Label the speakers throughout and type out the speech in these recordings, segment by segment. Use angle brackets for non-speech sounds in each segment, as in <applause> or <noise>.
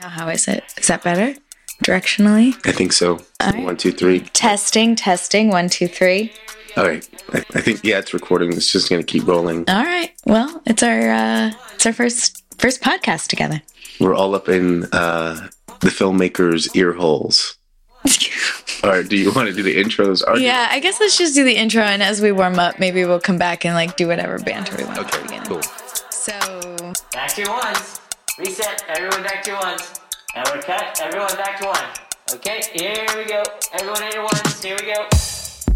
Speaker 1: Now, how is it? Is that better? Directionally?
Speaker 2: I think so.
Speaker 1: right.
Speaker 2: One, two, three.
Speaker 1: Testing, testing. One, two, three.
Speaker 2: All right. I, I think yeah, it's recording. It's just gonna keep rolling.
Speaker 1: All right. Well, it's our uh it's our first first podcast together.
Speaker 2: We're all up in uh, the filmmaker's ear holes. <laughs> All right. Do you want to do the intros? Are you-
Speaker 1: yeah, I guess let's just do the intro and as we warm up, maybe we'll come back and like do whatever banter we want
Speaker 2: Okay. Cool.
Speaker 1: So
Speaker 3: Back to ones. Reset. Everyone back to ones. And we're cut. Everyone back to one. Okay, here we go. Everyone at your ones. Here we go.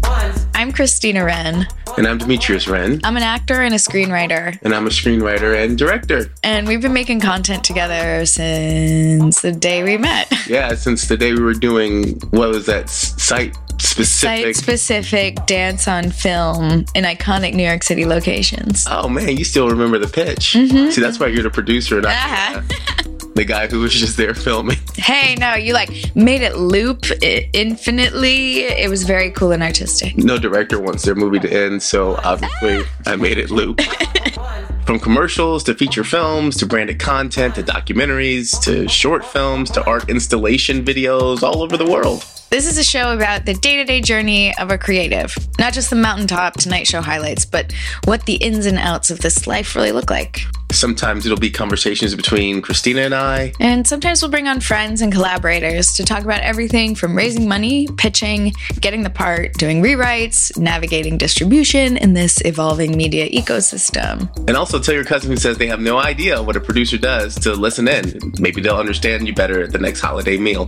Speaker 3: Ones.
Speaker 1: I'm Christina Wren.
Speaker 2: And I'm Demetrius Wren,
Speaker 1: I'm an actor and a screenwriter,
Speaker 2: and I'm a screenwriter and director.
Speaker 1: and we've been making content together since the day we met.
Speaker 2: Yeah, since the day we were doing what was that site specific?
Speaker 1: Specific dance on film in iconic New York City locations.
Speaker 2: oh man, you still remember the pitch? See, that's why you're the producer, and
Speaker 1: Uh-huh.
Speaker 2: not the guy who was just there filming.
Speaker 1: Hey, no, you like made it loop infinitely. It was very cool and artistic.
Speaker 2: No director wants their movie to end, so obviously I made it loop. <laughs> From commercials to feature films to branded content to documentaries to short films to art installation videos all over the world.
Speaker 1: This is a show about the day to day journey of a creative, not just the mountaintop Tonight Show highlights, but what the ins and outs of this life really look like.
Speaker 2: Sometimes it'll be conversations between Christina and I.
Speaker 1: And sometimes we'll bring on friends and collaborators to talk about everything from raising money, pitching, getting the part, doing rewrites, navigating distribution in this evolving media ecosystem.
Speaker 2: And also tell your cousin who says they have no idea what a producer does to listen in. Maybe they'll understand you better at the next holiday meal.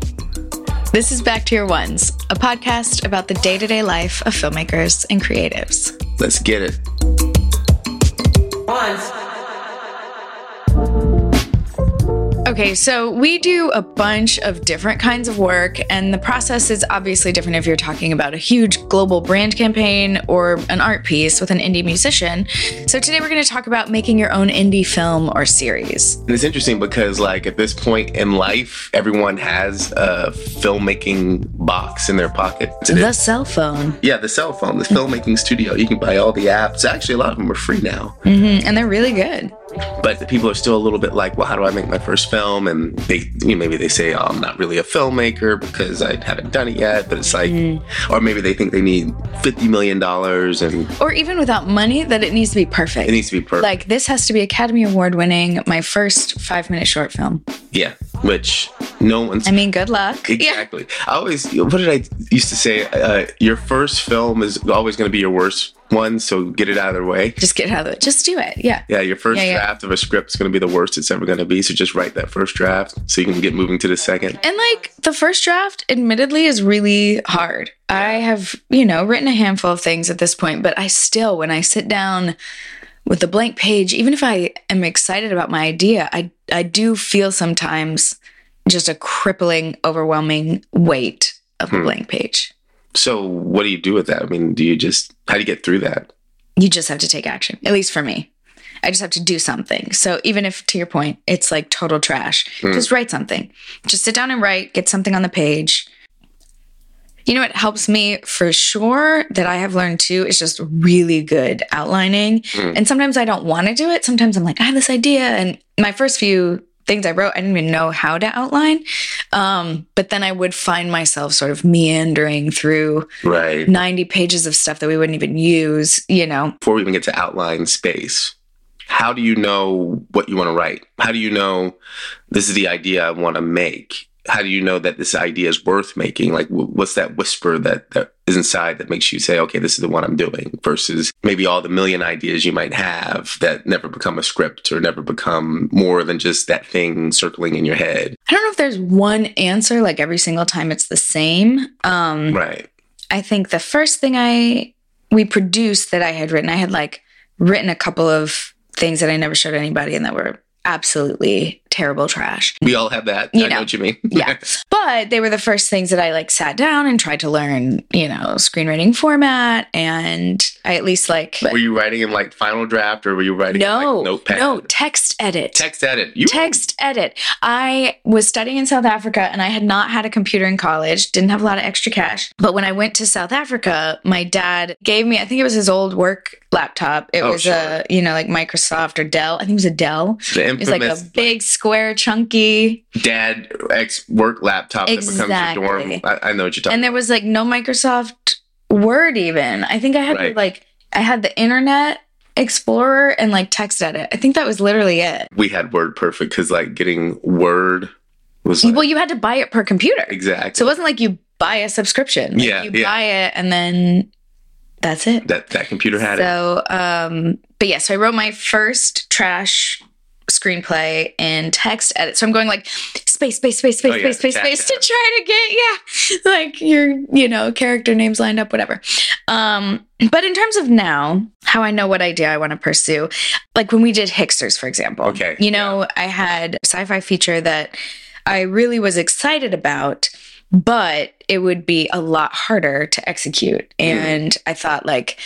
Speaker 1: This is Back to Your Ones, a podcast about the day to day life of filmmakers and creatives.
Speaker 2: Let's get it.
Speaker 3: Ones.
Speaker 1: Okay, so we do a bunch of different kinds of work, and the process is obviously different if you're talking about a huge global brand campaign or an art piece with an indie musician. So today we're going to talk about making your own indie film or series.
Speaker 2: And it's interesting because, like, at this point in life, everyone has a filmmaking box in their pocket. It
Speaker 1: The cell phone.
Speaker 2: Yeah, the cell phone, the filmmaking studio. You can buy all the apps. Actually, a lot of them are free now.
Speaker 1: Mhm, And they're really good.
Speaker 2: But the people are still a little bit like, well, how do I make my first film? And they, you know, maybe they say, oh, I'm not really a filmmaker because I haven't done it yet. But it's like, or maybe they think they need $50 million and
Speaker 1: Or even without money, that it needs to be perfect.
Speaker 2: it needs to be perfect.
Speaker 1: like, this has to be Academy Award winning, my first five minute short film.
Speaker 2: yeah, which no one's.
Speaker 1: I mean, good luck. Yeah.
Speaker 2: Exactly. I always, what did I used to say? Uh, your first film is always going to be your worst one, so get it out of the way.
Speaker 1: Just get out of it. Just do it. Yeah.
Speaker 2: Yeah, your first
Speaker 1: Yeah, yeah.
Speaker 2: draft of a script is going to be the worst it's ever going to be. So just write that first draft so you can get moving to the second.
Speaker 1: And like the first draft, admittedly, is really hard. I have, you know, written a handful of things at this point, but I still, when I sit down with a blank page, even if I am excited about my idea, I I do feel sometimes just a crippling, overwhelming weight of the hmm. blank page.
Speaker 2: So what do you do with that? I mean, do you just how do you get through that?
Speaker 1: You just have to take action. At least for me. I just have to do something. So even if to your point, it's like total trash, hmm. just write something. Just sit down and write, get something on the page. You know what helps me for sure that I have learned too is just really good outlining. Hmm. And sometimes I don't want to do it. Sometimes I'm like, I have this idea. And my first few things I wrote, I didn't even know how to outline. Um, but then I would find myself sort of meandering through
Speaker 2: Right.
Speaker 1: 90 pages of stuff that we wouldn't even use, you know,
Speaker 2: Before we even get to outline space, how do you know what you want to write? How do you know this is the idea I want to make? How do you know that this idea is worth making? Like, what's that whisper that, that is inside that makes you say, okay, this is the one I'm doing versus maybe all the million ideas you might have that never become a script or never become more than just that thing circling in your head?
Speaker 1: I don't know if there's one answer like every single time it's the same. Um
Speaker 2: Right.
Speaker 1: I think the first thing I we produced that I had written, I had like written a couple of things that I never showed anybody and that were absolutely terrible trash.
Speaker 2: We all have that.
Speaker 1: You
Speaker 2: I know
Speaker 1: know.
Speaker 2: what you mean.
Speaker 1: Yeah. <laughs> But they were the first things that I like sat down and tried to learn, you know, screenwriting format and I at least like
Speaker 2: were you writing in like Final Draft or were you writing in
Speaker 1: no,
Speaker 2: like Notepad?
Speaker 1: no, text edit.
Speaker 2: Text edit. You
Speaker 1: text edit. I was studying in South Africa and I had not had a computer in college, didn't have a lot of extra cash. But when I went to South Africa, my dad gave me, I think it was his old work laptop. It
Speaker 2: Oh,
Speaker 1: was
Speaker 2: sure.
Speaker 1: a, you know, like Microsoft or Dell. I think it was a Dell.
Speaker 2: the
Speaker 1: It was like a big, square, chunky.
Speaker 2: dad ex work laptop that becomes your dorm.
Speaker 1: Exactly.
Speaker 2: I, I know what you're talking
Speaker 1: And there was like no Microsoft Word even. I think I had
Speaker 2: Right.
Speaker 1: like I had the Internet Explorer and like text edit. I think that was literally it.
Speaker 2: we had Word Perfect because like getting Word was like,
Speaker 1: Well, you had to buy it per computer.
Speaker 2: exactly
Speaker 1: So it wasn't like you buy a subscription. Like,
Speaker 2: Yeah,
Speaker 1: you
Speaker 2: yeah.
Speaker 1: buy it and then that's it.
Speaker 2: that that computer had it.
Speaker 1: So, um, but yeah, so I wrote my first trash screenplay in text edit. So I'm going like space, space, space, space,
Speaker 2: Oh, yeah,
Speaker 1: space, space, space to try to get, yeah, <laughs> like your, you know, character names lined up, whatever. Um, but in terms of now, how I know what idea I want to pursue, like when we did Hicksters, for example.
Speaker 2: Okay,
Speaker 1: You know, I had a sci-fi feature that I really was excited about, but it would be a lot harder to execute.
Speaker 2: Mm.
Speaker 1: And I thought like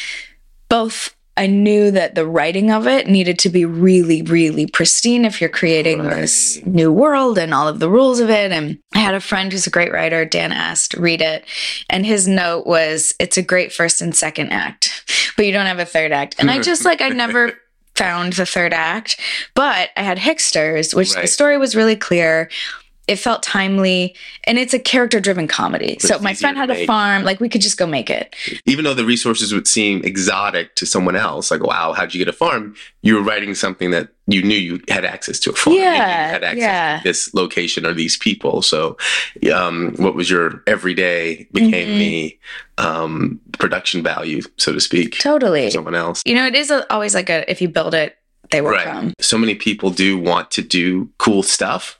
Speaker 1: both I knew that the writing of it needed to be really, really pristine if you're creating this new world and all of the rules of it. And I had a friend who's a great writer, Dan asked, read it. And his note was, it's a great first and second act, but you don't have a third act. And I just like, I never <laughs> found the third act, but I had Hicksters, which the story was really clear. It felt timely and it's a character driven comedy. so
Speaker 2: it's
Speaker 1: my friend had a farm, like we could just go make it.
Speaker 2: Even though the resources would seem exotic to someone else, like wow, how'd you get a farm? You were writing something that you knew you had access to a farm.
Speaker 1: Yeah,
Speaker 2: had access
Speaker 1: yeah.
Speaker 2: to this location or these people. So, um, what was your everyday became
Speaker 1: Mhm.
Speaker 2: the um, production value, so to speak,
Speaker 1: Totally.
Speaker 2: for someone else.
Speaker 1: You know, it is a, always like a if you build it, they will come.
Speaker 2: So many people do want to do cool stuff,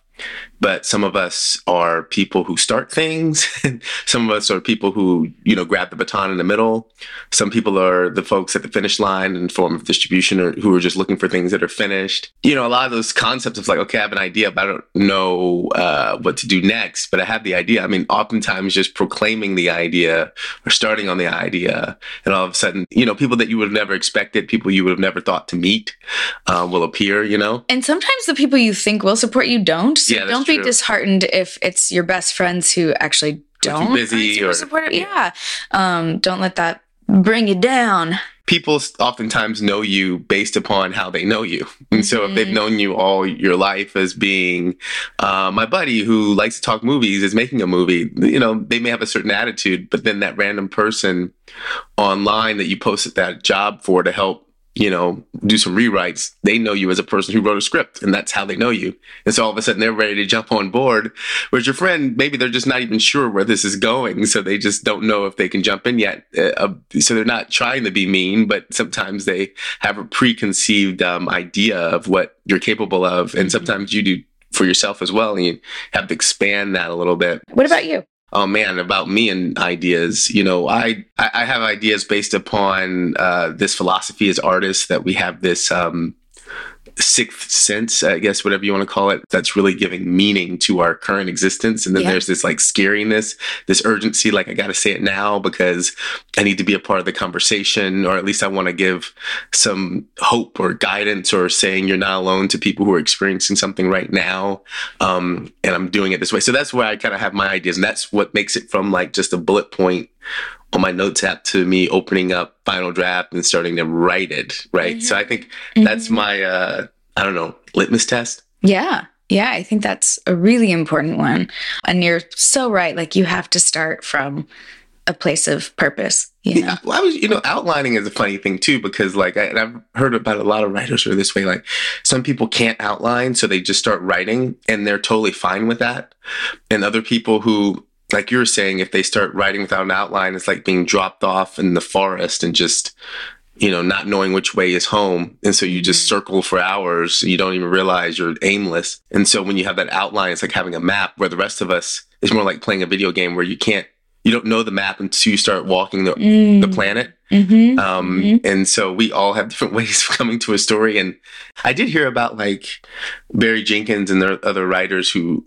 Speaker 2: but some of us are people who start things. <laughs> some of us are people who, you know, grab the baton in the middle. Some people are the folks at the finish line in form of distribution or who are just looking for things that are finished. You know, a lot of those concepts of like, okay, I have an idea, but I don't know uh, what to do next, but I have the idea. I mean, oftentimes just proclaiming the idea or starting on the idea, and all of a sudden, you know, people that you would have never expected, people you would have never thought to meet, uh, will appear. You know,
Speaker 1: And sometimes the people you think will support you don't. So
Speaker 2: Yeah,
Speaker 1: don't be
Speaker 2: true.
Speaker 1: disheartened if it's your best friends who actually don't.
Speaker 2: busy or-
Speaker 1: supportive. Yeah. Um, don't let that bring you down.
Speaker 2: people oftentimes know you based upon how they know you. And so if they've
Speaker 1: Mhm.
Speaker 2: known you all your life as being uh, my buddy who likes to talk movies is making a movie, you know, they may have a certain attitude, but then that random person online that you posted that job for to help you know, do some rewrites, they know you as a person who wrote a script and that's how they know you. And so all of a sudden they're ready to jump on board. Whereas your friend, maybe they're just not even sure where this is going. So they just don't know if they can jump in yet. Uh, so they're not trying to be mean, but sometimes they have a preconceived um, idea of what you're capable of. And sometimes you do for yourself as well. And you have to expand that a little bit
Speaker 1: What about you?
Speaker 2: Oh man about me and ideas. You know i i have ideas based upon uh this philosophy as artists that we have this um sixth sense i guess whatever you want to call it that's really giving meaning to our current existence and then
Speaker 1: Yeah.
Speaker 2: there's this like scariness this urgency like i gotta say it now because i need to be a part of the conversation or at least i want to give some hope or guidance or saying you're not alone to people who are experiencing something right now um, and I'm doing it this way. So that's where I kind of have my ideas, and that's what makes it from like just a bullet point on my notes app to me opening up Final Draft and starting to write it. Right. So I think that's
Speaker 1: Mhm.
Speaker 2: my uh, I don't know litmus test.
Speaker 1: Yeah. Yeah, I think that's a really important one. And you're so right. Like you have to start from a place of purpose, you know?
Speaker 2: Well, I was, you know, outlining is a funny thing too because, like, I, I've heard about a lot of writers who are this way. Like, some people can't outline, so they just start writing, and they're totally fine with that. And other people who, like you were saying, if they start writing without an outline, it's like being dropped off in the forest and just, you know, not knowing which way is home. And so you just circle for hours. You don't even realize you're aimless. And so when you have that outline, it's like having a map. Where the rest of us is more like playing a video game where you can't, you don't know the map until you start walking the the planet.
Speaker 1: Mm-hmm.
Speaker 2: Um,
Speaker 1: Mhm.
Speaker 2: And so we all have different <laughs> ways of coming to a story. And I did hear about like Barry Jenkins and there other writers who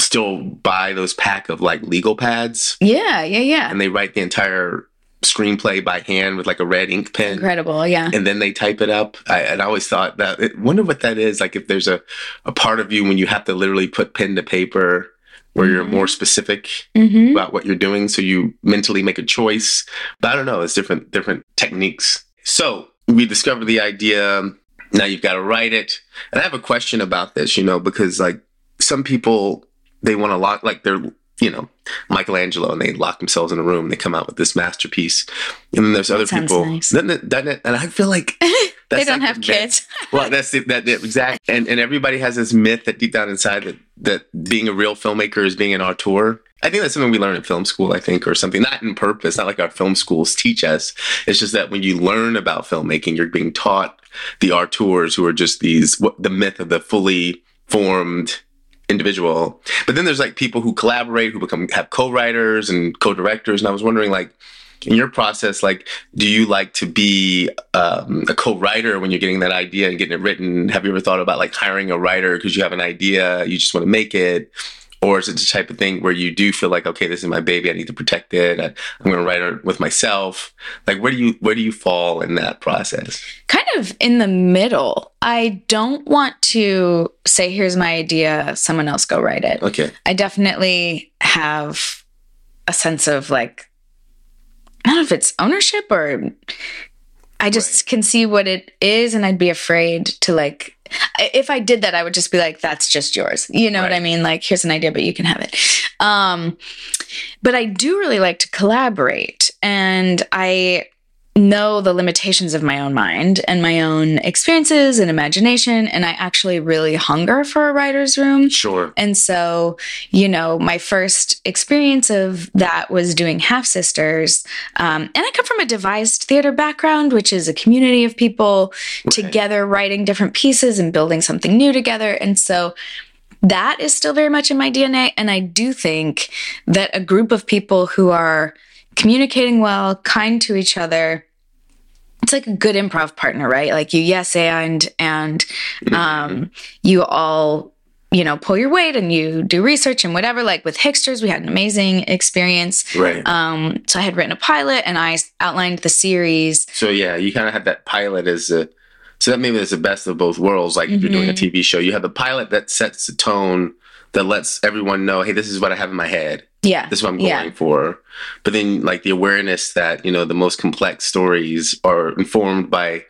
Speaker 2: still buy those pack of like legal pads
Speaker 1: Yeah, yeah, yeah.
Speaker 2: and they write the entire screenplay by hand with like a red ink pen.
Speaker 1: Incredible. Yeah.
Speaker 2: And then they type it up. I, and I always thought that, I wonder what that is. Like if there's a, a part of you when you have to literally put pen to paper where you're
Speaker 1: Mhm.
Speaker 2: more specific
Speaker 1: Mm-hmm.
Speaker 2: about what you're doing so you mentally make a choice but i don't know it's different different techniques so we discovered the idea Now you've got to write it. And I have a question about this, you know, because like some people, they want to lock, like they're, you know, Michelangelo and they lock themselves in a room and they come out with this masterpiece. And then there's other people,
Speaker 1: nice.
Speaker 2: doesn't it, doesn't it? and I feel like <laughs>
Speaker 1: they don't
Speaker 2: like
Speaker 1: have kids. <laughs>
Speaker 2: Well, that's it. That, that exact. And and everybody has this myth that deep down inside that that being a real filmmaker is being an auteur. I think that's something we learn in film school. I think, or something not in purpose, not like our film schools teach us. It's just that when you learn about filmmaking, you're being taught the auteurs who are just these what the myth of the fully formed individual. But then there's like people who collaborate, who become have co-writers and co-directors. And I was wondering, like, in your process, like, do you like to be um, a co-writer when you're getting that idea and getting it written? Have you ever thought about like hiring a writer because you have an idea, you just want to make it? Or is it the type of thing where you do feel like, okay, this is my baby, I need to protect it. I, I'm going to write it with myself. Like, where do you where do you fall in that process?
Speaker 1: kind of in the middle. I don't want to say, here's my idea, someone else go write it.
Speaker 2: Okay,
Speaker 1: I definitely have a sense of like, I don't know if it's ownership or I just can see what it is and I'd be afraid to like, if I did that, I would just be like, that's just yours. You know what I mean? Like, here's an idea, but you can have it. Um, but I do really like to collaborate and I know the limitations of my own mind and my own experiences and imagination. And I actually really hunger for a writer's room.
Speaker 2: sure.
Speaker 1: And so, you know, my first experience of that was doing Half Sisters. Um, and I come from a devised theater background, which is a community of people together writing different pieces and building something new together. And so, that is still very much in my DNA. And I do think that a group of people who are communicating well, kind to each other, it's like a good improv partner, right? Like you yes and and um, you all you know pull your weight and you do research and whatever. Like with Hicksters, we had an amazing experience.
Speaker 2: Right.
Speaker 1: Um, so I had written a pilot and I outlined the series.
Speaker 2: So yeah, you kind of have that pilot as a so that maybe it's the best of both worlds. Like if you're doing a TV show, you have the pilot that sets the tone that lets everyone know, hey, this is what I have in my head.
Speaker 1: Yeah,
Speaker 2: This is what I'm going
Speaker 1: Yeah.
Speaker 2: for. But then like the awareness that, you know, the most complex stories are informed by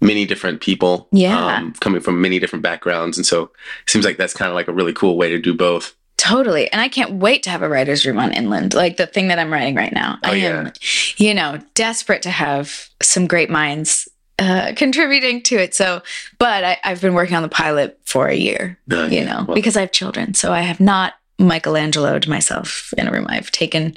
Speaker 2: many different people.
Speaker 1: Yeah.
Speaker 2: Um, coming from many different backgrounds. And so it seems like that's kind of like a really cool way to do both.
Speaker 1: Totally. And I can't wait to have a writer's room on Inland, like the thing that I'm writing right now.
Speaker 2: Oh,
Speaker 1: I am, you know, desperate to have some great minds uh, <laughs> contributing to it. So, but I, I've been working on the pilot for a year,
Speaker 2: Uh,
Speaker 1: you
Speaker 2: yeah.
Speaker 1: know,
Speaker 2: Well-
Speaker 1: because I have children. So I have not Michelangelo'd myself in a room. I've taken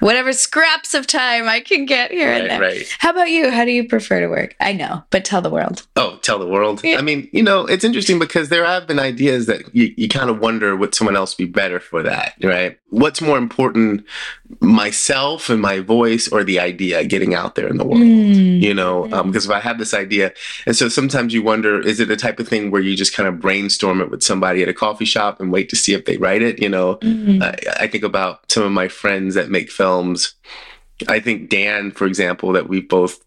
Speaker 1: whatever scraps of time I can get here and
Speaker 2: Right,
Speaker 1: there.
Speaker 2: right.
Speaker 1: How about you? How do you prefer to work? I know, but tell the world.
Speaker 2: Oh, tell the world.
Speaker 1: Yeah.
Speaker 2: I mean, you know, it's interesting because there have been ideas that you, you kind of wonder would someone else be better for that, right? What's more important, myself and my voice or the idea getting out there in the world? You know, um, because if I have this idea, and so sometimes you wonder, is it the type of thing where you just kind of brainstorm it with somebody at a coffee shop and wait to see if they write it? You know, Mm-hmm. I, I think about some of my friends that make films. I think Dan, for example, that we've both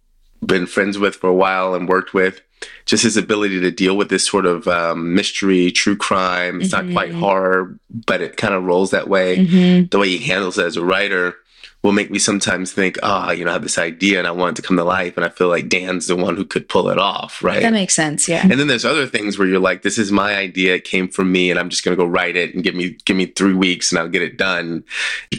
Speaker 2: been friends with for a while and worked with, just his ability to deal with this sort of um, mystery, true crime. It's not quite mm-hmm. horror, but it kind of rolls that way. Mm-hmm. The way he handles it as a writer will make me sometimes think, ah, you know, I have this idea and I want it to come to life. And I feel like Dan's the one who could pull it off, right?
Speaker 1: That makes sense. Yeah.
Speaker 2: And then there's other things where you're like, this is my idea. It came from me, and I'm just gonna go write it and give me give me three weeks, and I'll get it done.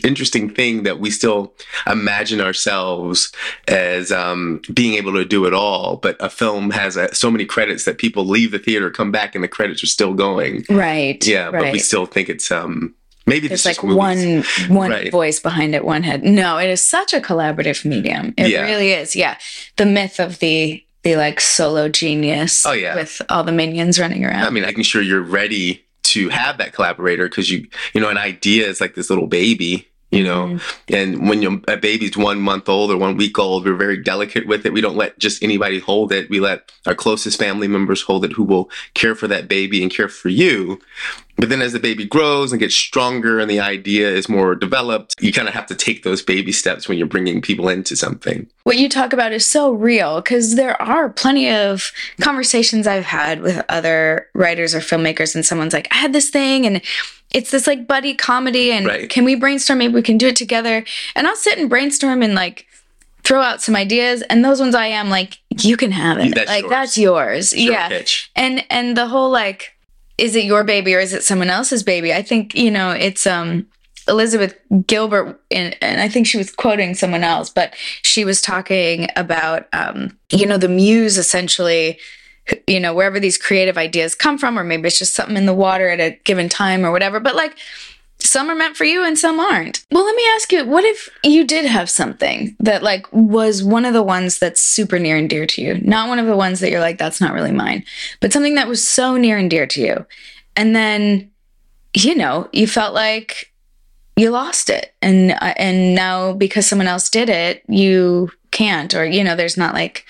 Speaker 2: Interesting thing that we still imagine ourselves as um, being able to do it all, but a film has uh so many credits that people leave the theater, come back, and the credits are still going.
Speaker 1: Right.
Speaker 2: Yeah,
Speaker 1: Right.
Speaker 2: but we still think it's um maybe
Speaker 1: There's like one <laughs> one
Speaker 2: Right.
Speaker 1: voice behind it, one head. No, it is such a collaborative medium. It
Speaker 2: Yeah.
Speaker 1: really is. Yeah. The myth of the the like solo genius
Speaker 2: Oh, yeah.
Speaker 1: with all the minions running around.
Speaker 2: I mean, making sure you're ready to have that collaborator because you, you know, an idea is like this little baby, you know,
Speaker 1: Mm-hmm.
Speaker 2: and when a baby's one month old or one week old, we're very delicate with it. We don't let just anybody hold it. We let our closest family members hold it who will care for that baby and care for you. But then as the baby grows and gets stronger and the idea is more developed, you kind of have to take those baby steps when you're bringing people into something.
Speaker 1: what you talk about is so real because there are plenty of conversations I've had with other writers or filmmakers, and someone's like, I had this thing and it's this like buddy comedy, and
Speaker 2: Right.
Speaker 1: can we brainstorm? Maybe we can do it together. And I'll sit and brainstorm and like throw out some ideas, and those ones I am like, you can have it.
Speaker 2: That's
Speaker 1: like
Speaker 2: yours.
Speaker 1: that's yours.
Speaker 2: Your
Speaker 1: yeah.
Speaker 2: pitch.
Speaker 1: And and the whole like, is it your baby or is it someone else's baby? I think you know it's um Elizabeth Gilbert, and, and I think she was quoting someone else, but she was talking about um you know the muse essentially. You know, wherever these creative ideas come from, or maybe it's just something in the water at a given time or whatever. But like, some are meant for you and some aren't. Well, let me ask you, what if you did have something that like was one of the ones that's super near and dear to you? Not one of the ones that you're like that's not really mine, but something that was so near and dear to you. And then you know, you felt like you lost it and uh, and now because someone else did it, you can't or you know, there's not like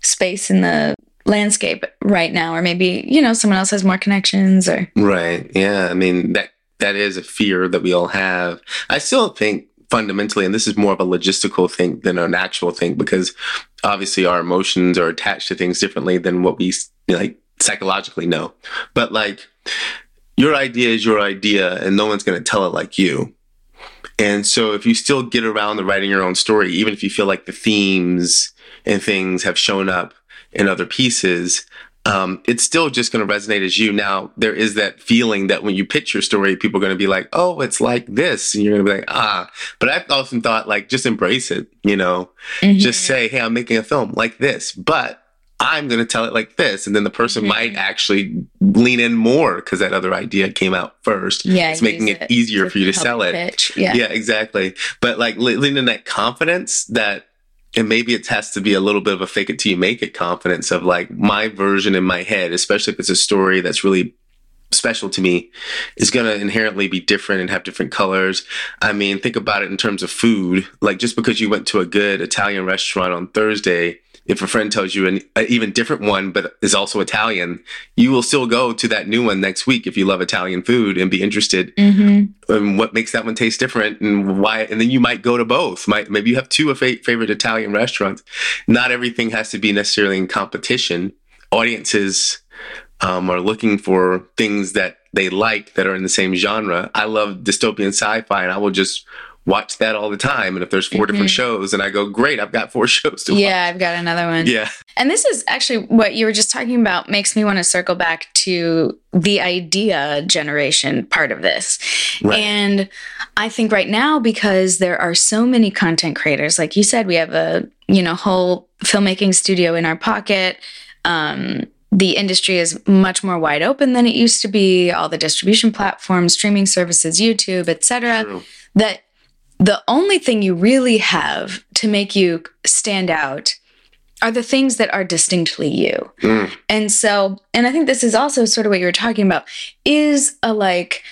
Speaker 1: space in the landscape right now or maybe, you know, someone else has more connections or
Speaker 2: Right. Yeah. I mean that that is a fear that we all have. I still think fundamentally, and this is more of a logistical thing than an actual thing, because obviously our emotions are attached to things differently than what we like psychologically know. But like your idea is your idea, and no one's going to tell it like you. And so if you still get around to writing your own story, even if you feel like the themes and things have shown up in other pieces, um, it's still just going to resonate as you. Now, there is that feeling that when you pitch your story, people are going to be like, oh, it's like this. And you're going to be like, ah. But I've often thought, like, just embrace it, you know, just say, hey, I'm making a film like this, but I'm going to tell it like this. And then the person
Speaker 1: Mhm.
Speaker 2: might actually lean in more because that other idea came out first.
Speaker 1: yeah,
Speaker 2: It's making
Speaker 1: use
Speaker 2: it easier for you to sell it.
Speaker 1: pitch. Yeah.
Speaker 2: Yeah, exactly. But like le- leaning in that confidence that, and maybe it has to be a little bit of a fake it till you make it confidence of like my version in my head, especially if it's a story that's really special to me, is going to inherently be different and have different colors. I mean, think about it in terms of food. Like just because you went to a good Italian restaurant on Thursday, if a friend tells you an an even different one, but is also Italian, you will still go to that new one next week if you love Italian food and be interested
Speaker 1: hmm
Speaker 2: and what makes that one taste different and why and then you might go to both. Might maybe you have two favorite italian restaurants. Not everything has to be necessarily in competition. Audiences um, are looking for things that they like that are in the same genre. I love dystopian sci-fi and i will just watch that all the time and if there's 4 different shows and i go great i've got four <laughs> shows to watch.
Speaker 1: Yeah, I've got another one.
Speaker 2: yeah
Speaker 1: And this is actually what you were just talking about makes me want to circle back to the idea generation part of this.
Speaker 2: Right.
Speaker 1: And I think right now, because there are so many content creators, like you said, we have a, you know, whole filmmaking studio in our pocket. Um, the industry is much more wide open than it used to be. All the distribution platforms, streaming services, YouTube, etc. That the only thing you really have to make you stand out are the things that are distinctly you.
Speaker 2: Mm.
Speaker 1: And so, and I think this is also sort of what you were talking about is a like,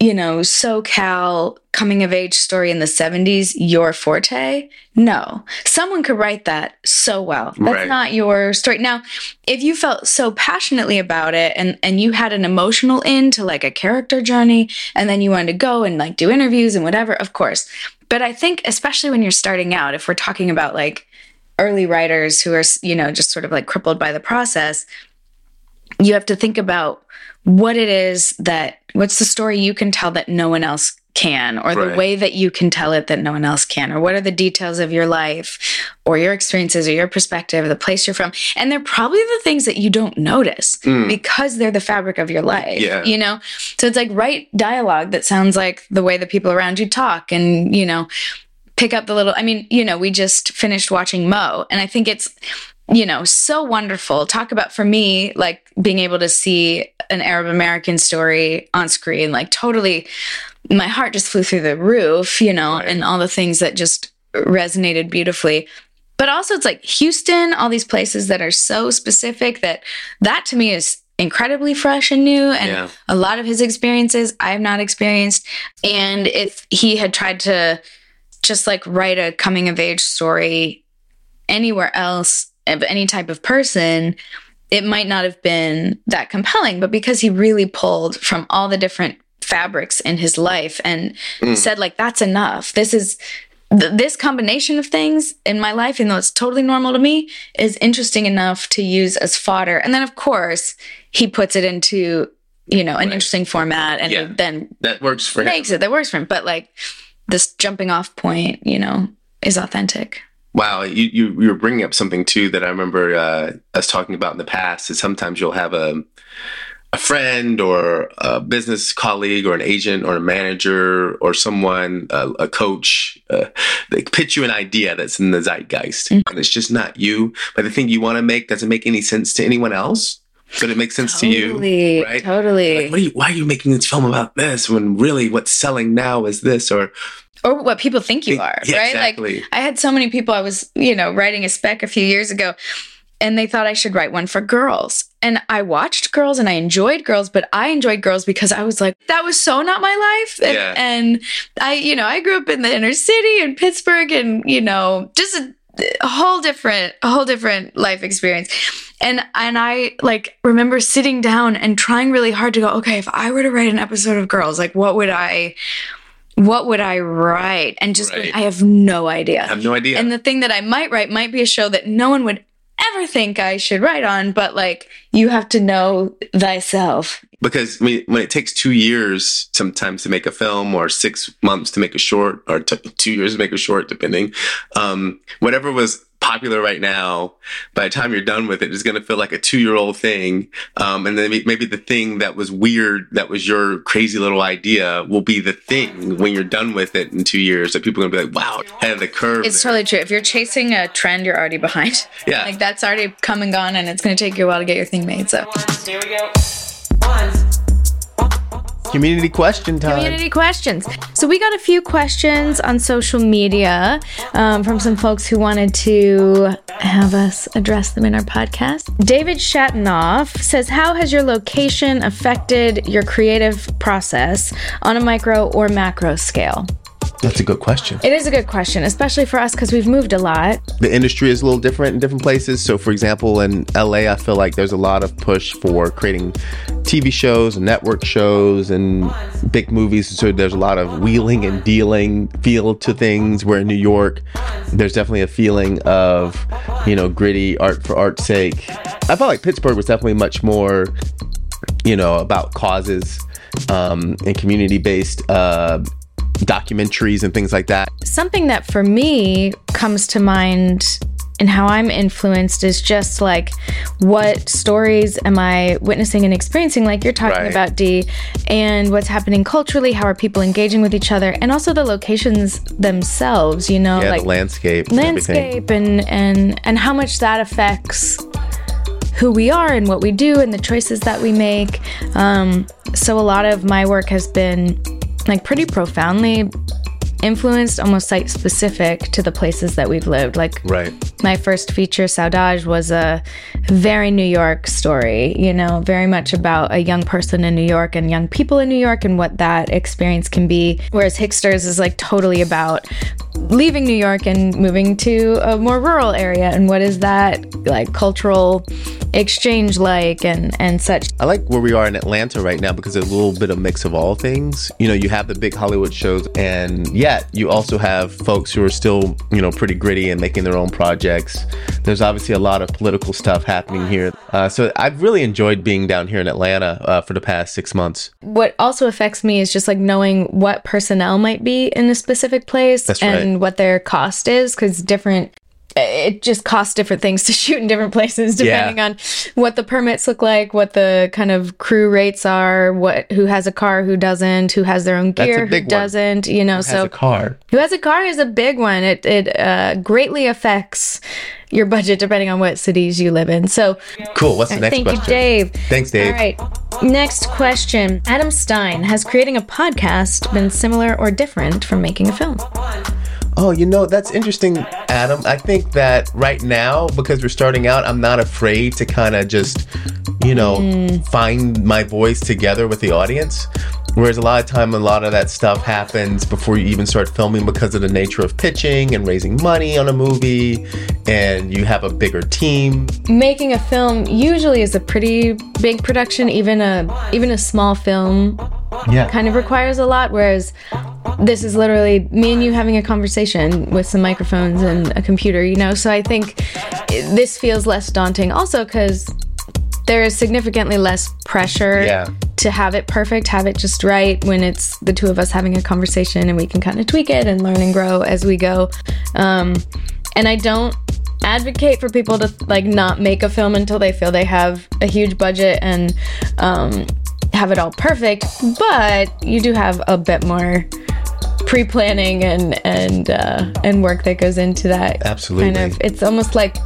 Speaker 1: you know, SoCal coming of age story in the 70s your forte? No. Someone could write that so well. That's
Speaker 2: Right.
Speaker 1: not your story. Now, if you felt so passionately about it and and you had an emotional end to like a character journey and then you wanted to go and like do interviews and whatever, of course. But I think especially when you're starting out, if we're talking about like early writers who are, you know, just sort of like crippled by the process, you have to think about what it is that what's the story you can tell that no one else can or the way that you can tell it that no one else can or what are the details of your life or your experiences or your perspective the place you're from and they're probably the things that you don't notice
Speaker 2: Mm.
Speaker 1: because they're the fabric of your life
Speaker 2: Yeah.
Speaker 1: you know so it's like write dialogue that sounds like the way the people around you talk and you know pick up the little i mean you know we just finished watching mo and i think it's you know so wonderful talk about for me like being able to see an arab american story on screen like totally my heart just flew through the roof you know
Speaker 2: Right.
Speaker 1: and all the things that just resonated beautifully but also it's like houston all these places that are so specific that that to me is incredibly fresh and new and
Speaker 2: Yeah.
Speaker 1: a lot of his experiences i have not experienced and if he had tried to just like write a coming of age story anywhere else of any type of person, it might not have been that compelling. But because he really pulled from all the different fabrics in his life and
Speaker 2: Mm.
Speaker 1: said, like, that's enough. This is th- this combination of things in my life, even though it's totally normal to me, is interesting enough to use as fodder. And then, of course, he puts it into you know an
Speaker 2: Right.
Speaker 1: interesting format, and
Speaker 2: Yeah.
Speaker 1: then
Speaker 2: That works for him.
Speaker 1: makes it that works for him. But like this jumping off point, you know, is authentic.
Speaker 4: Wow, you, you you're bringing up something too that I remember uh, us talking about in the past. Is sometimes you'll have a a friend or a business colleague or an agent or a manager or someone, a, a coach, uh, they pitch you an idea that's in the zeitgeist
Speaker 5: Mm.
Speaker 4: and it's just not you. But the thing you want to make doesn't make any sense to anyone else, but it makes sense to you.
Speaker 5: Totally,
Speaker 4: right?
Speaker 5: totally.
Speaker 4: Like, what are you, why are you making this film about this when really what's selling now is this? Or
Speaker 5: or what people think you are, right?
Speaker 4: exactly.
Speaker 5: Like I had so many people I was, you know, writing a spec a few years ago and they thought I should write one for girls. And I watched girls and I enjoyed girls, but I enjoyed girls because I was like, that was so not my life. And,
Speaker 4: Yeah.
Speaker 5: and I, you know, I grew up in the inner city in Pittsburgh and, you know, just a, a whole different, a whole different life experience. And and I like remember sitting down and trying really hard to go, okay, if I were to write an episode of girls, like what would I what would I write? And just
Speaker 4: Right.
Speaker 5: I have no idea.
Speaker 4: I have no idea.
Speaker 5: And the thing that I might write might be a show that no one would ever think I should write on, but like you have to know thyself.
Speaker 4: because I mean, when it takes two years sometimes to make a film or six months to make a short or t- two years to make a short depending um, whatever was popular right now by the time you're done with it, it is going to feel like a two-year-old thing um, and then maybe the thing that was weird that was your crazy little idea will be the thing when you're done with it in two years that people are going to be like wow ahead of the curve
Speaker 5: It's
Speaker 4: there."
Speaker 5: totally true. If you're chasing a trend, you're already behind.
Speaker 4: Yeah.
Speaker 5: Like that's already come and gone and it's gonna take you a while to get your thing made. So
Speaker 3: here we go.
Speaker 2: Community question time.
Speaker 1: Community questions. So we got a few questions on social media um, from some folks who wanted to have us address them in our podcast. David Shatnoff says, "How has your location affected your creative process on a micro or macro scale?"
Speaker 2: That's a good question.
Speaker 1: It is a good question, especially for us because we've moved a lot.
Speaker 2: the industry is a little different in different places. So, for example, in LA, I feel like there's a lot of push for creating TV shows and network shows and big movies. So, there's a lot of wheeling and dealing feel to things. Where in New York, there's definitely a feeling of, you know, gritty art for art's sake. I felt like Pittsburgh was definitely much more, you know, about causes um, and community based uh, documentaries and things like that.
Speaker 1: something that for me comes to mind and how I'm influenced is just like what stories am I witnessing and experiencing, like you're talking
Speaker 2: Right.
Speaker 1: about, D, and what's happening culturally, how are people engaging with each other, and also the locations themselves, you know,
Speaker 2: Yeah,
Speaker 1: like
Speaker 2: the landscape. and
Speaker 1: landscape and, and, and how much that affects who we are and what we do and the choices that we make. Um, so a lot of my work has been like pretty profoundly influenced, almost site specific to the places that we've lived. Like
Speaker 2: Right.
Speaker 1: my first feature, Saudade, was a very New York story, you know, very much about a young person in New York and young people in New York and what that experience can be. Whereas Hicksters is like totally about leaving New York and moving to a more rural area and what is that like cultural exchange like and and such.
Speaker 2: I like where we are in Atlanta right now because it's a little bit of mix of all things. You know, you have the big Hollywood shows, and yet you also have folks who are still, you know, pretty gritty and making their own projects. There's obviously a lot of political stuff happening here. Uh, so I've really enjoyed being down here in Atlanta uh, for the past six months.
Speaker 1: what also affects me is just like knowing what personnel might be in a specific place
Speaker 2: That's
Speaker 1: and
Speaker 2: right.
Speaker 1: What their cost is because different it just costs different things <laughs> to shoot in different places depending
Speaker 2: Yeah.
Speaker 1: on what the permits look like what the kind of crew rates are what who has a car who doesn't who has their own gear who
Speaker 2: one.
Speaker 1: doesn't you know
Speaker 2: Has
Speaker 1: so
Speaker 2: a car.
Speaker 1: who has a car is a big one it it uh, greatly affects your budget depending on what cities you live in so
Speaker 2: Cool. What's the next
Speaker 1: Thank
Speaker 2: question?
Speaker 1: you, Dave.
Speaker 2: Thanks, Dave.
Speaker 1: All right. Next question. Adam Stein has creating a podcast been similar or different from making a film?
Speaker 2: Oh, you know, that's interesting, Adam. I think that right now, because we're starting out, I'm not afraid to kind of just, you know, mm. find my voice together with the audience. Whereas a lot of time, a lot of that stuff happens before you even start filming because of the nature of pitching and raising money on a movie, and you have a bigger team.
Speaker 1: Making a film usually is a pretty big production. Even a even a small film
Speaker 2: Yeah.
Speaker 1: kind of requires a lot. Whereas this is literally me and you having a conversation with some microphones and a computer. You know, so I think this feels less daunting. Also, because there is significantly less pressure
Speaker 2: Yeah.
Speaker 1: to have it perfect, have it just right when it's the two of us having a conversation and we can kind of tweak it and learn and grow as we go. Um, and I don't advocate for people to like not make a film until they feel they have a huge budget and um, have it all perfect. But you do have a bit more pre-planning and and uh, and work that goes into that.
Speaker 2: Absolutely.
Speaker 1: Kind of. It's almost like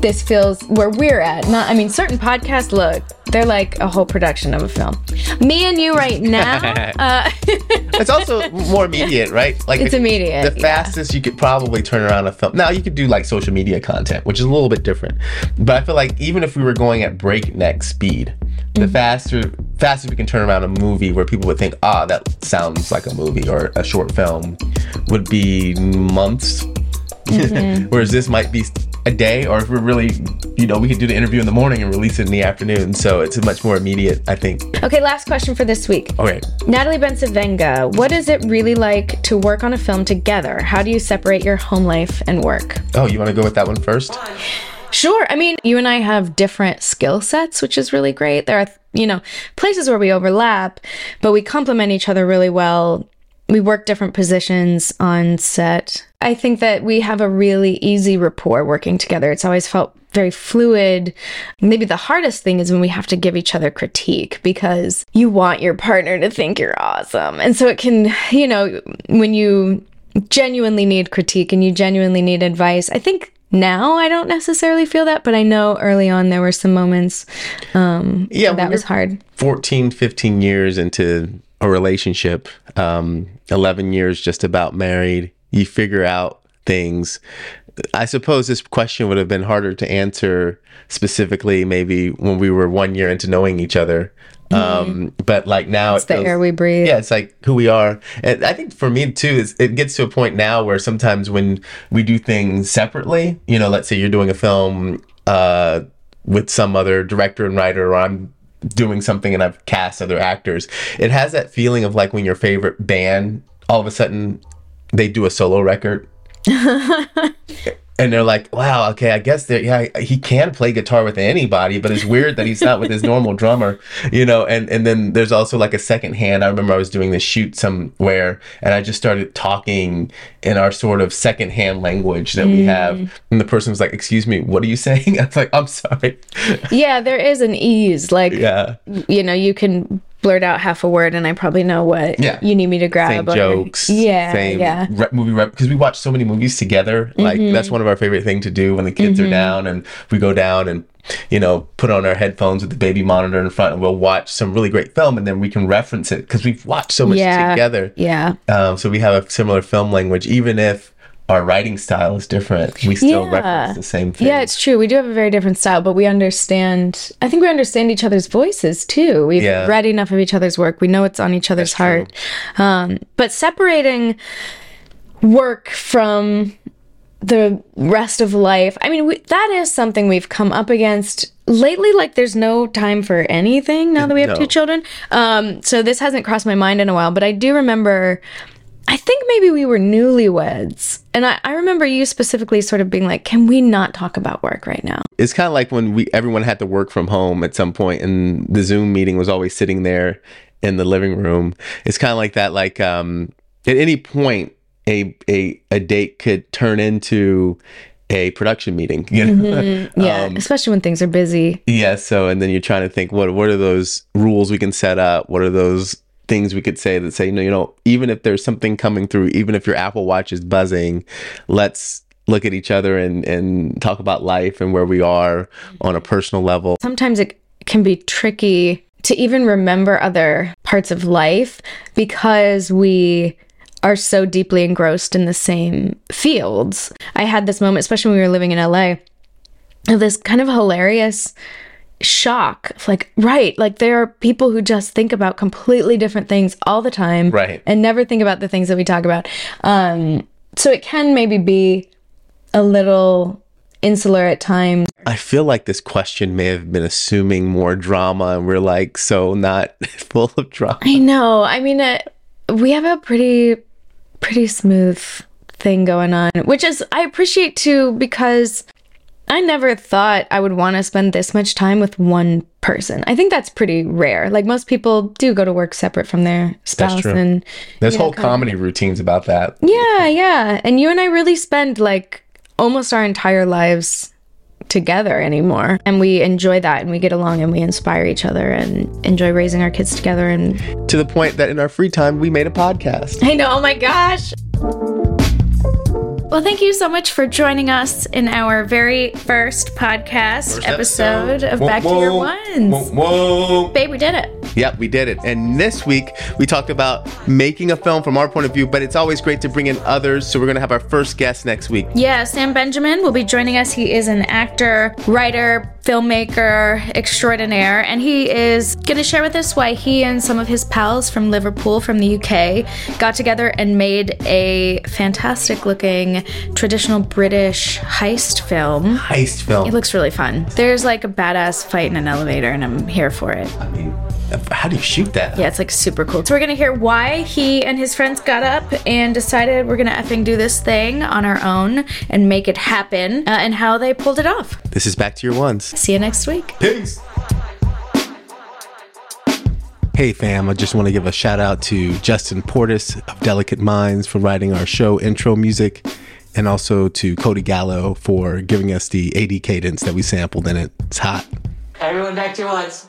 Speaker 1: this feels where we're at. Not, I mean, certain podcasts look they're like a whole production of a film. Me and you right <laughs> now. uh, <laughs>
Speaker 2: it's also more immediate, right? Like
Speaker 1: It's
Speaker 2: the-
Speaker 1: immediate,
Speaker 2: The
Speaker 1: yeah.
Speaker 2: fastest you could probably turn around a film. Now you could do like social media content, which is a little bit different. But I feel like even if we were going at breakneck speed, the
Speaker 1: Mm-hmm.
Speaker 2: faster faster we can turn around a movie where people would think, ah, that sounds like a movie or a short film, would be months.
Speaker 1: Mm-hmm. <laughs>
Speaker 2: Whereas this might be a day, or if we're really, you know, we could do the interview in the morning and release it in the afternoon. So it's much more immediate, I think.
Speaker 1: okay, last question for this week.
Speaker 2: Okay.
Speaker 1: Natalie Bensavenga, what is it really like to work on a film together? How do you separate your home life and work?
Speaker 2: Oh, you want to go with that one first?
Speaker 1: Sure. I mean, you and I have different skill sets, which is really great. There are, you know, places where we overlap, but we complement each other really well. We work different positions on set. I think that we have a really easy rapport working together. It's always felt very fluid. Maybe the hardest thing is when we have to give each other critique because you want your partner to think you're awesome. And so it can, you know, when you genuinely need critique and you genuinely need advice, I think now I don't necessarily feel that, but I know early on there were some moments um,
Speaker 2: Yeah,
Speaker 1: that was hard.
Speaker 2: 14, 15 years into a relationship, um, 11 years just about married, you figure out things. I suppose this question would have been harder to answer specifically maybe when we were one year into knowing each other. Um, but like now,
Speaker 1: It's the air we breathe.
Speaker 2: yeah, it's like who we are. And I think for me too, is it gets to a point now where sometimes when we do things separately, you know, let's say you're doing a film uh, with some other director and writer, or I'm doing something and I've cast other actors, it has that feeling of like when your favorite band all of a sudden they do a solo record. <laughs> And they're like, wow, okay, I guess that yeah, he can play guitar with anybody, but it's weird that he's not with his normal drummer, <laughs> you know. And and then there's also like a second hand. I remember I was doing this shoot somewhere, and I just started talking in our sort of second hand language that we mm. have, and the person was like, "Excuse me, what are you <laughs> saying?" I was like, "I'm sorry."
Speaker 1: Yeah, there is an ease. Like,
Speaker 2: Yeah,
Speaker 1: you know, you can blurt out half a word and I probably know what
Speaker 2: Yeah.
Speaker 1: you need me to grab.
Speaker 2: same
Speaker 1: or-
Speaker 2: jokes.
Speaker 1: Yeah,
Speaker 2: same
Speaker 1: yeah. Mm-hmm.
Speaker 2: re- movie rep because we watch so many movies together. Like that's one of our favorite things to do when the kids are down and we go down and you know put on our headphones with the baby monitor in front and we'll watch some really great film and then we can reference it because we've watched so much
Speaker 1: Yeah.
Speaker 2: together.
Speaker 1: Yeah.
Speaker 2: Um, so we have a similar film language, even if our writing style is different. We still
Speaker 1: Yeah.
Speaker 2: reference the same thing.
Speaker 1: Yeah, it's true. We do have a very different style, but we understand. I think we understand each other's voices too. We've
Speaker 2: Yeah.
Speaker 1: read enough of each other's work. We know it's on each other's heart. Um, but separating work from the rest of life, I mean, we, that is something we've come up against lately. Like, there's no time for anything now that we have
Speaker 2: No.
Speaker 1: two children. Um, so this hasn't crossed my mind in a while, but I do remember. I think maybe we were newlyweds. And I, I remember you specifically sort of being like, can we not talk about work right now?
Speaker 2: it's kind of like when we everyone had to work from home at some point and the zoom meeting was always sitting there in the living room it's kind of like that like um at any point a a a date could turn into a production meeting you know <laughs>
Speaker 1: Yeah,
Speaker 2: Um,
Speaker 1: especially when things are busy.
Speaker 2: yeah so and then you're trying to think what what are those rules we can set up what are those things we could say that say you know you know even if there's something coming through even if your apple watch is buzzing let's look at each other and and talk about life and where we are mm-hmm. on a personal level
Speaker 1: Sometimes it can be tricky to even remember other parts of life because we are so deeply engrossed in the same fields. I had this moment, especially when we were living in LA, of this kind of hilarious shock. Like, right, like there are people who just think about completely different things all the time.
Speaker 2: Right.
Speaker 1: And never think about the things that we talk about. Um, so it can maybe be a little insular at times.
Speaker 2: I feel like this question may have been assuming more drama, and we're like so not <laughs> full of drama.
Speaker 1: I know. I mean, uh, we have a pretty, pretty smooth thing going on, which is I appreciate too because I never thought I would want to spend this much time with one person. I think that's pretty rare. Like most people do go to work separate from their spouse,
Speaker 2: true.
Speaker 1: and
Speaker 2: There's whole
Speaker 1: kind of.
Speaker 2: comedy routines about that.
Speaker 1: yeah, yeah. And you and I really spend like almost our entire lives together anymore. And we enjoy that and we get along and we inspire each other and enjoy raising our kids together. And
Speaker 2: To the point that in our free time, we made a podcast.
Speaker 1: I know, oh my gosh. Well, thank you so much for joining us in our very first podcast episode, of Back to Your Ones.
Speaker 2: Whoa.
Speaker 1: Babe, we did it.
Speaker 2: Yep, we did it. And this week we talked about making a film from our point of view, but it's always great to bring in others. So we're going to have our first guest next week.
Speaker 1: Yeah, Sam Benjamin will be joining us. He is an actor, writer, filmmaker extraordinaire, and he is going to share with us why he and some of his pals from Liverpool, from the UK, got together and made a fantastic looking traditional British heist film.
Speaker 2: Heist film.
Speaker 1: It looks really fun. There's like a badass fight in an elevator, and I'm here for it.
Speaker 2: I mean, how do you shoot that?
Speaker 1: Yeah, it's like super cool. So we're gonna hear why he and his friends got up and decided we're gonna effing do this thing on our own and make it happen, uh, and how they pulled it off.
Speaker 2: This is Back to Your Ones.
Speaker 1: See you next week.
Speaker 2: Peace. Hey fam, I just want to give a shout out to Justin Portis of Delicate Minds for writing our show intro music, and also to Cody Gallo for giving us the AD cadence that we sampled in it. It's hot.
Speaker 3: Everyone back to ones.